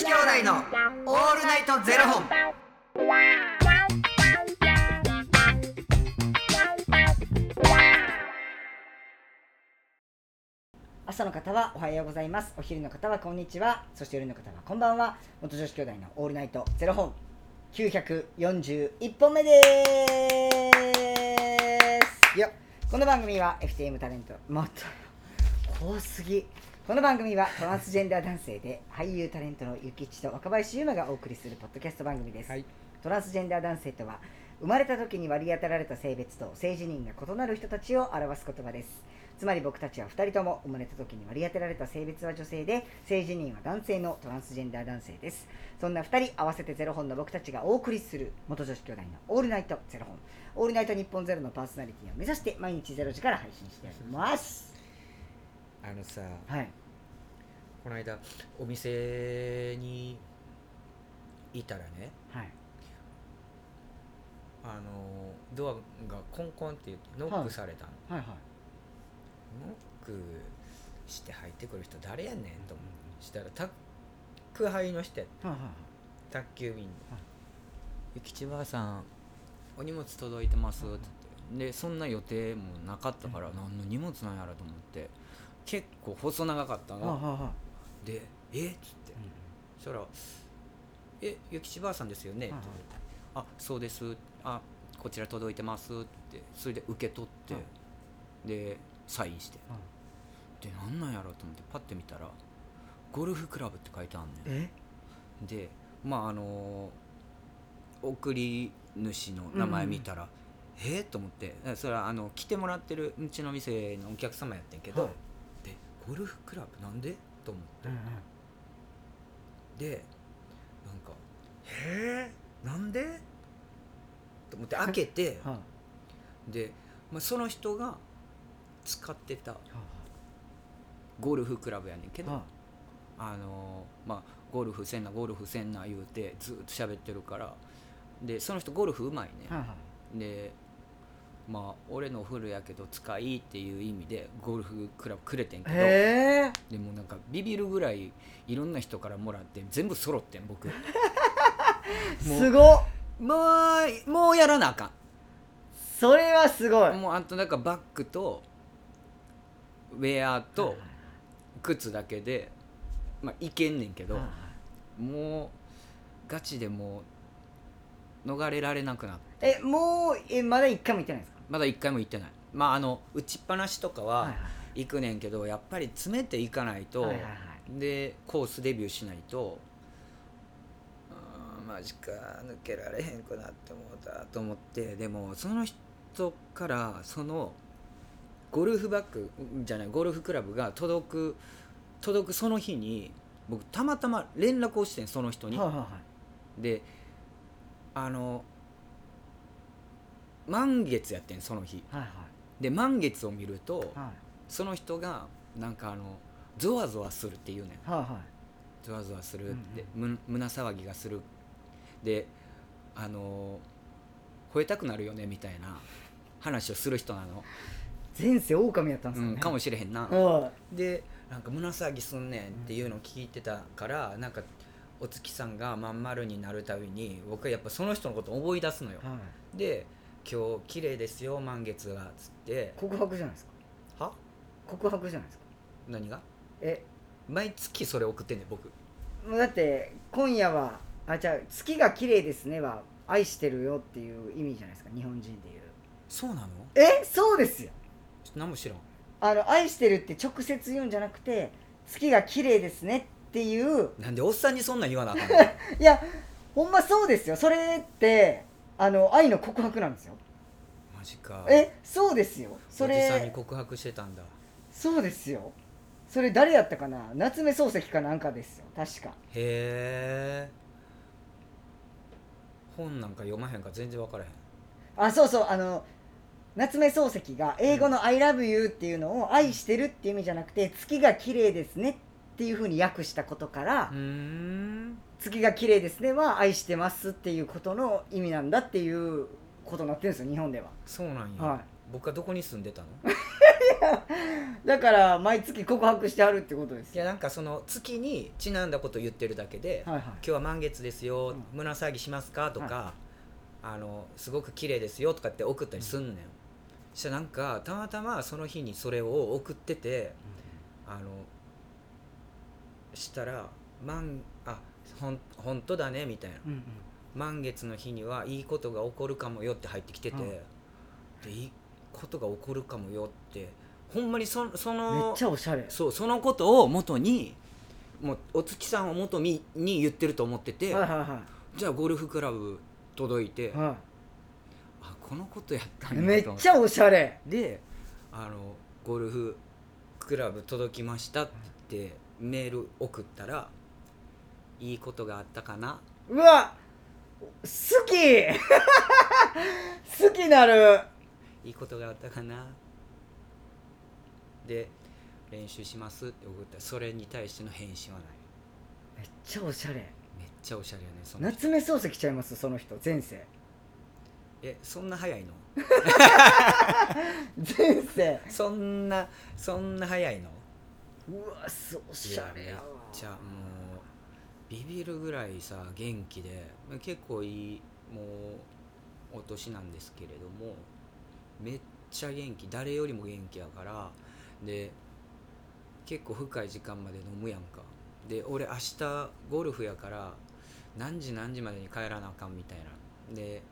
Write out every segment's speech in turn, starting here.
子兄弟のオールナイトゼロ本。朝の方はおはようございます。お昼の方はこんにちは。そして夜の方はこんばんは。元女子兄弟のオールナイトゼロ本。941本目です。よこの番組は FTM タレント。もっと多すぎこの番組はトランスジェンダー男性で俳優タレントのゆきちと若林優馬がお送りするポッドキャスト番組です、はい。トランスジェンダー男性とは生まれた時に割り当てられた性別と性自認が異なる人たちを表す言葉です。つまり僕たちは2人とも生まれた時に割り当てられた性別は女性で性自認は男性のトランスジェンダー男性です。そんな2人合わせてゼロ本の僕たちがお送りする元女子兄弟のオールナイトゼロ本。オールナイト日本ゼロのパーソナリティを目指して毎日ゼロ時から配信しております。あのさはいこの間お店にいたらねはい。あのドアがコンコンって言ってノックされたの、はい。はいノックして入ってくる人誰やねんと思う。したら宅配の人やはいはい宅急便の「ゆきちばあさんお荷物届いてます」って言って。でそんな予定もなかったから何の荷物なんやろと思って。結構細長かったはいはいのはで「え？っ?」つって。そしたら「えゆきちばあさんですよね?」ってあそうです。あこちら届いてます」って。それで受け取って、はいでサインして、はでなんなんやろと思ってパッて見たら「ゴルフクラブ」って書いてあんねん。え？でまああの送り主の名前見たら、え？っと思って。それはあの来てもらってるうちの店のお客様やってんけど、はい。でゴルフクラブなんで？と思って、うんうん。でなんか「へえ。なんで?」と思って開けて。はい。で、まあ、その人が使ってたはゴルフクラブやねんけど、いはい。あのまあゴルフせんなゴルフせんな言うてずっと喋ってるからでその人ゴルフうまいね、はでまあ俺のフルやけど使いっていう意味でゴルフクラブくれてんけどでもなんかビビるぐらいいろんな人からもらって全部揃ってん僕。もすごっ。うもうもうやらなあかそれはすごい。んもうあとなんかバッグとウェアはいと靴だけでまあいけんねんけど、はいもうガチでもう逃れられなくなって。えもうえまだ一回も行ってないまだ一回も行ってない。まああの打ちっぱなしとかは行くねんけど、やっぱり詰めていかないと、はいはいはい。でコースデビューしないとあーマジか抜けられへんくなって思ったと思ってでもその人からそのゴルフバッグじゃないゴルフクラブが届く届くその日に僕たまたま連絡をしてんその人に。はいはいはい。であの満月やってんその日。はいで満月を見るとはい。はいその人がなんかあのゾワゾワするっていうねん。はいはい。ゾワゾワするって、む胸騒ぎがする。であの吠えたくなるよねみたいな話をする人なの、前世狼やったんですうん、かもしれへんな、はでなんか胸騒ぎすんねんっていうのを聞いてたから、なんかお月さんがまん丸になるたびに僕はやっぱその人のことを思い出すのよ。いはい。で「今日綺麗ですよ満月が」っつって。告白じゃないですか。は？告白じゃないですか。何が？え？毎月それ送ってんねん僕。もうだって今夜はあじゃあ月が綺麗ですねは愛してるよっていう意味じゃないですか日本人でいう。そうなの？え？そうですよ。ちょっと何も知らん。あの愛してるって直接言うんじゃなくて月が綺麗ですねっていう。なんでおっさんにそんなん言わなあかんの？いやほんまそうですよ。それってあの愛の告白なんですよ。マジか。えそうですよ。そおじさんにれ告白してたんだ。そうですよ。それ誰やったかな？夏目漱石かなんかですよ。確か。へえ。本なんか読まへんから全然分からへん。あそうそう。あの夏目漱石が英語の「I love you」っていうのを愛してるっていう意味じゃなくて月が綺麗ですねっていうふうに訳したことから、月が綺麗ですねは愛してますっていうことの意味なんだっていうことになってるんですよ日本では。そうなんや、は僕はどこに住んでたの？だから毎月告白してはるってことです。よいやなんかその月にちなんだこと言ってるだけで、はいはい。今日は満月ですよ、うん。胸騒ぎしますかとか、はあのすごく綺麗ですよとかって送ったりすんねん、そしたらなんかたまたまその日にそれを送っててあのしたら「満あほん本当だね」みたいな。うんうん「満月の日にはいいことが起こるかもよ」って入ってきてて、うん。でいいことが起こるかもよってほんまにそそめのっちゃおしゃれ。そうそのことを元にもうお月さんを元にに言ってると思ってて、はいはじゃあゴルフクラブ届いて、い。はあこのことやったいんやめっちゃおしゃれ。であのゴルフクラブ届きましたって言ってメール送ったらいいことがあったかな？うわ好き！好きなる！いいことがあったかな？で練習しますって送ったらそれに対しての返信はない。めっちゃおしゃれ。めっちゃおしゃれやねその人。夏目漱石ちゃいます？その人前世。えそんな早いの？前世。そんなそんな早いの？うわそうおしゃれやわ。めっちゃもうビビるぐらいさ元気で結構いいもうお年なんですけれどもめっちゃ元気誰よりも元気やからで結構深い時間まで飲むやんか。で俺明日ゴルフやから何時何時までに帰らなあかんみたいな。で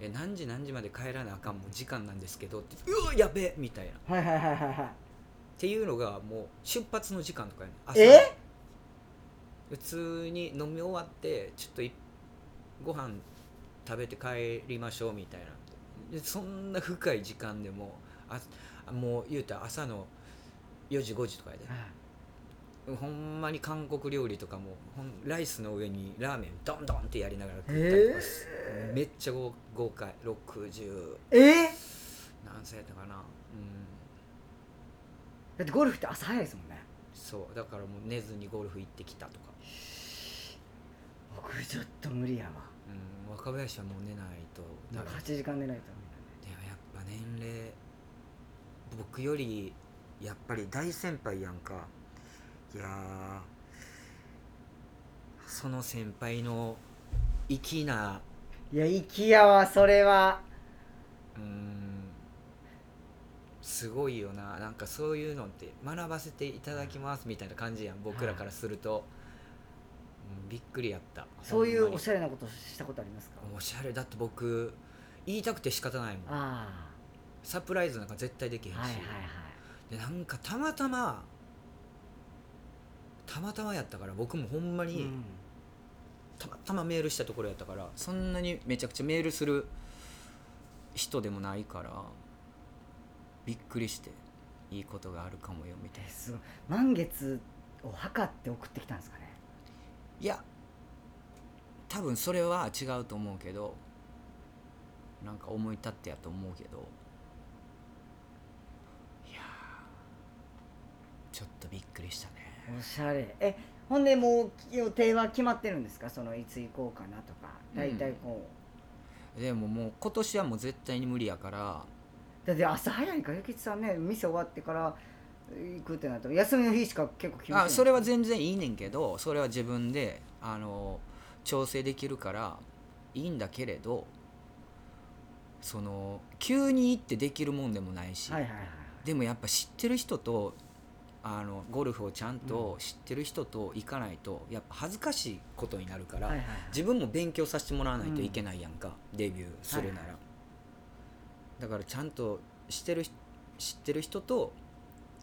え何時何時まで帰らなあかんもう時間なんですけどってうわやべえみたいな。っはいはいはいはいはいていうのがもう出発の時間とかやねん。朝え？普通に飲み終わってちょっといご飯食べて帰りましょうみたいなでそんな深い時間でもあもう言うたら朝の4時5時とかやで。ほんまに韓国料理とかもほんライスの上にラーメンドンドンってやりながら食ったりとかす、めっちゃ豪豪快。60え？ー何歳やったかな。うんだってゴルフって朝早いですもんね。そうだからもう寝ずにゴルフ行ってきたとか。僕ちょっと無理やわ。うん若林はもう寝ないとなんかダメ。8時間寝ないとでもやっぱ年齢僕よりやっぱり大先輩やんか。いやーその先輩の粋ないや粋やわそれは。うーんすごいよな。なんかそういうのって学ばせていただきますみたいな感じやん僕らからすると、うんびっくりやった。そういうおゃしゃれなことしたことありますか？おしゃれ。だって僕言いたくて仕方ないもん。あサプライズなんか絶対できへんし、あはいはいはい。でなんかたまたまたまたまやったから僕もほんまに、うん。たまたまメールしたところやったからそんなにめちゃくちゃメールする人でもないからびっくりしていいことがあるかもよみたいな。えすごい。満月を測って送ってきたんですかね。いや多分それは違うと思うけどなんか思い立ってやと思うけどいやーちょっとびっくりしたね。おしゃれ。えほんでもう予定は決まってるんですか？そのいつ行こうかなとか。大体こう、でももう今年はもう絶対に無理やからだって朝早いからゆきちさんね店終わってから行くってなったら休みの日しか結構決めてあそれは全然いいねんけどそれは自分であの調整できるからいいんだけれどその急に行ってできるもんでもないし、はいはいはいでもやっぱ知ってる人とあのゴルフをちゃんと知ってる人と行かないとやっぱ恥ずかしいことになるから、はいはいはい。自分も勉強させてもらわないといけないやんか、デビューするなら、はいはだからちゃんと知ってる人知ってる人と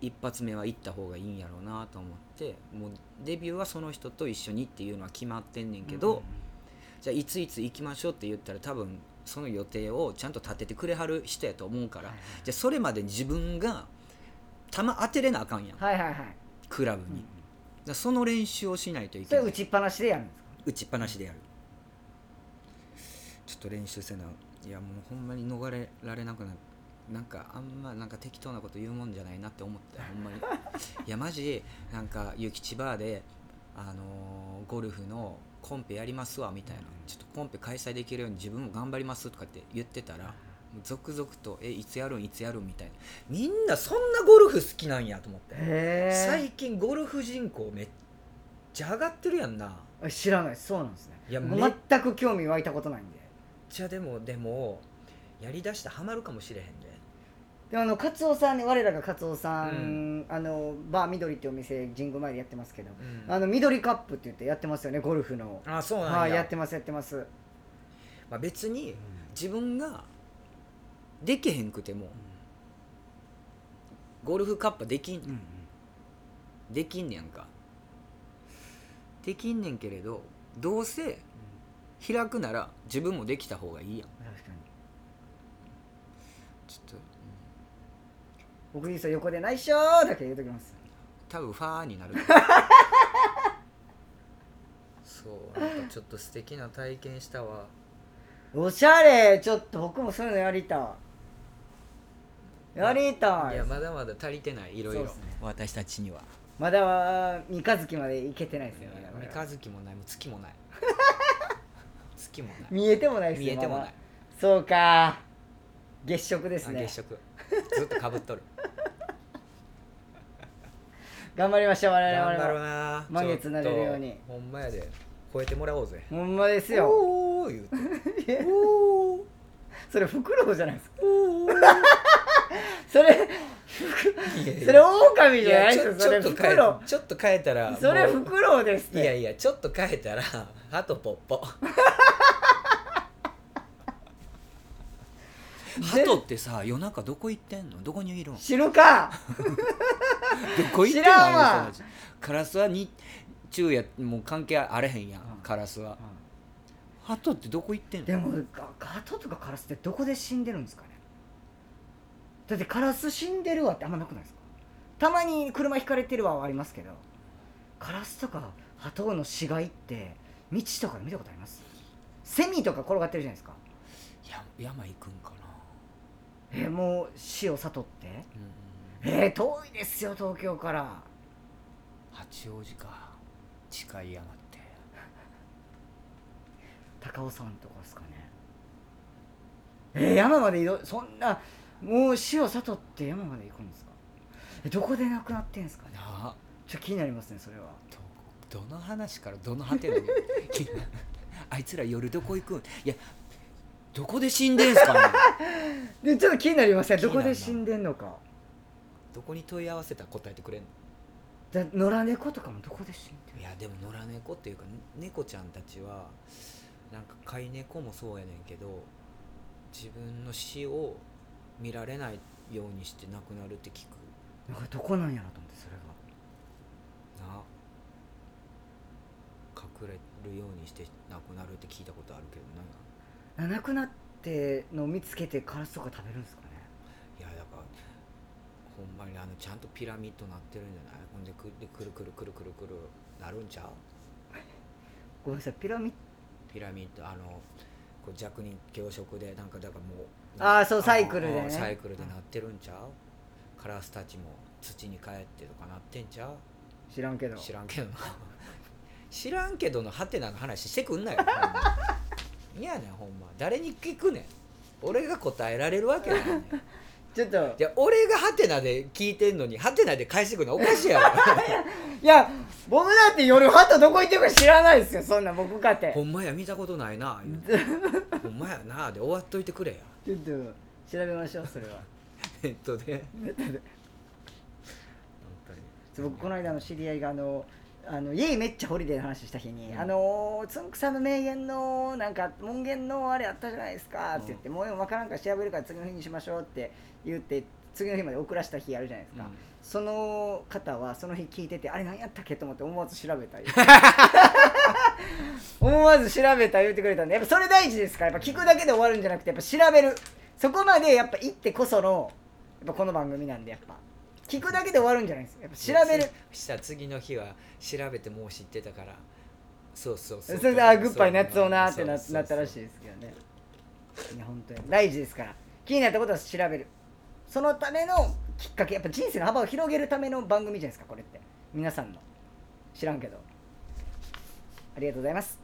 一発目は行った方がいいんやろうなと思ってもうデビューはその人と一緒にっていうのは決まってんねんけど、うん。うんじゃあいついつ行きましょうって言ったら多分その予定をちゃんと立ててくれはる人やと思うから、はいはい。じゃあそれまでに自分が球当てれなあかんやん。はいはいはい、クラブに、うんその練習をしないといそけない。れ打ちっぱなしでやるんですか？打ちっぱなしでやる。ちょっと練習せないやもうほんまに逃れられなくなる。なんかあんまなんか適当なこと言うもんじゃないなって思ったほんまに。いやマジなんか諭吉バーであのーゴルフのコンペやりますわみたいな。ちょっとコンペ開催できるように自分も頑張りますとかって言ってたら続々とえいつやるんいつやるんみたいな。みんなそんなゴルフ好きなんやと思って。へ最近ゴルフ人口めっちゃ上がってるやんな。え知らない。ですそうなんですね。いや全く興味湧いたことないんでちゃでもでもやりだしたらハマるかもしれへんで。でもあのカツオさんね我らがカツオさん、あのバー緑ってお店神宮前でやってますけど、うん。あの緑カップって言ってやってますよねゴルフの。あそうなんや、はいやってますやってます、まあ、別に自分ができへんくてもゴルフカップできん。うんうん。できんねやんか。できんねんけれどどうせ開くなら自分もできた方がいいやん。確かに。ちょっと、うん。僕いいっすよ横で「内緒!」だけ言うときます。多分ファーになる。そうなんかちょっと素敵な体験したわ。おしゃれちょっと僕もそういうのやりたい。やりたい。いやまだまだ足りてないいろいろそうっすね。私たちには。まだは三日月まで行けてないですよね三日月もないもう月もない月もな。い見えてもないです見えてもない。そうか。月食ですね。あ月食。ずっとかぶっとる。頑張りましょう我々頑張ろうもな。満月なれるように。ほんまやで。超えてもらおうぜ。ほんまですよ。おー言うて。おー。それフクロウじゃないですか。おー。それそれ狼いじゃないですよそれちょっと変えフクロちょっと変えたらウそれフクロウですって。いやいやちょっと変えたらハトポッポハトってさ夜中どこ行ってんの？どこにいるの？知るか。どこ行ってんの？知らんわ。あの人たち。カラスは日中やもう関係あれへんやん、うん。カラスは。ハトってどこ行ってんの？でもガガトとかカラスってどこで死んでるんですかね？だってカラス死んでるわってあんまなくないですか？たまに車ひかれてるわはありますけどカラスとかハトの死骸って道とかで見たことあります？セミとか転がってるじゃないですか。や山行くんかな、えーもう死を悟って。うんうんえー、遠いですよ東京から。八王子か。近い山って。高尾山とかですかね。えー、山まで移動そんなもう死を悟って山まで行くんですか？えどこで亡くなってんですかね？ちょっと気になりますねそれは。どどの話からどの果てなに あいつら夜どこ行くん？いやどこで死んでんすかね？でちょっと気になりません？どこで死んでんのか？どこに問い合わせたら答えてくれんの？だ野良猫とかもどこで死んでるいやでも野良猫っていうか猫ちゃんたちはなんか飼い猫もそうやねんけど自分の死を見られないようにして亡くなるって聞く。なんかどこなんやろと思ってそれが。な。隠れるようにして亡くなるって聞いたことあるけどなんかな亡くなってのを見つけてカラスとか食べるんですかね。いやだからほんまにあのちゃんとピラミッドなってるんじゃない？ほんでくでくるくるくるくるくるなるんちゃう？ごめんなさいピラミッピラミッドあのこう弱人強食でなんかだからもうあーそうサイクルでね。サイクルでなってるんちゃう？カラスたちも土に帰ってとかなってんちゃう？ド知らんけど。知らんけどな。知らんけどのハテナの話してくんなよいやねんほんま。誰に聞くねん。俺が答えられるわけないねん。ちょっと。いや俺がハテナで聞いてんのにハテナで返してくるのおかしいやろ。いや僕だって夜ハトどこ行ってるか知らないですよ。そんな僕かって。ほんまや見たことないな ほんまやなで終わっといてくれや。ちょっと調べましょうそれは。ネットでネットで僕この間の知り合いがあのあの家めっちゃホリデーの話した日に、うん。あのつんくさんの名言のなんか門限のあれあったじゃないですかって言って、もう分からんから調べるから次の日にしましょうって言って次の日まで遅らした日あるじゃないですか、うん。その方はその日聞いててあれ何やったっけと思って思わず調べた言う 思わず調べた言ってくれたんでやっぱそれ大事ですからやっぱ聞くだけで終わるんじゃなくてやっぱ調べる。そこまでやっぱ行ってこそのやっぱこの番組なんでやっぱ聞くだけで終わるんじゃないですやっぱ調べる。そしたら次の日は調べてもう知ってたから。そうそうそう。それであグッバイなってなそうそうそう。なったらしいですけどね。いや本当に大事ですから。気になったことは調べる。そのためのきっかけやっぱ人生の幅を広げるための番組じゃないですかこれって。皆さんの。知らんけど。ありがとうございます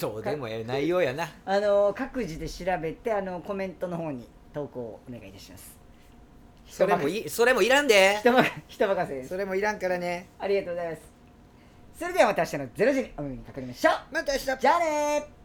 どうでもええ内容やな。あの各自で調べてあのコメントの方に投稿をお願いいたします。それもいそれもいらんで。人任せ人任せです。それもいらんからね。ありがとうございます。それではまた明日の0時にお耳にかかりましょう。また明日。じゃあねー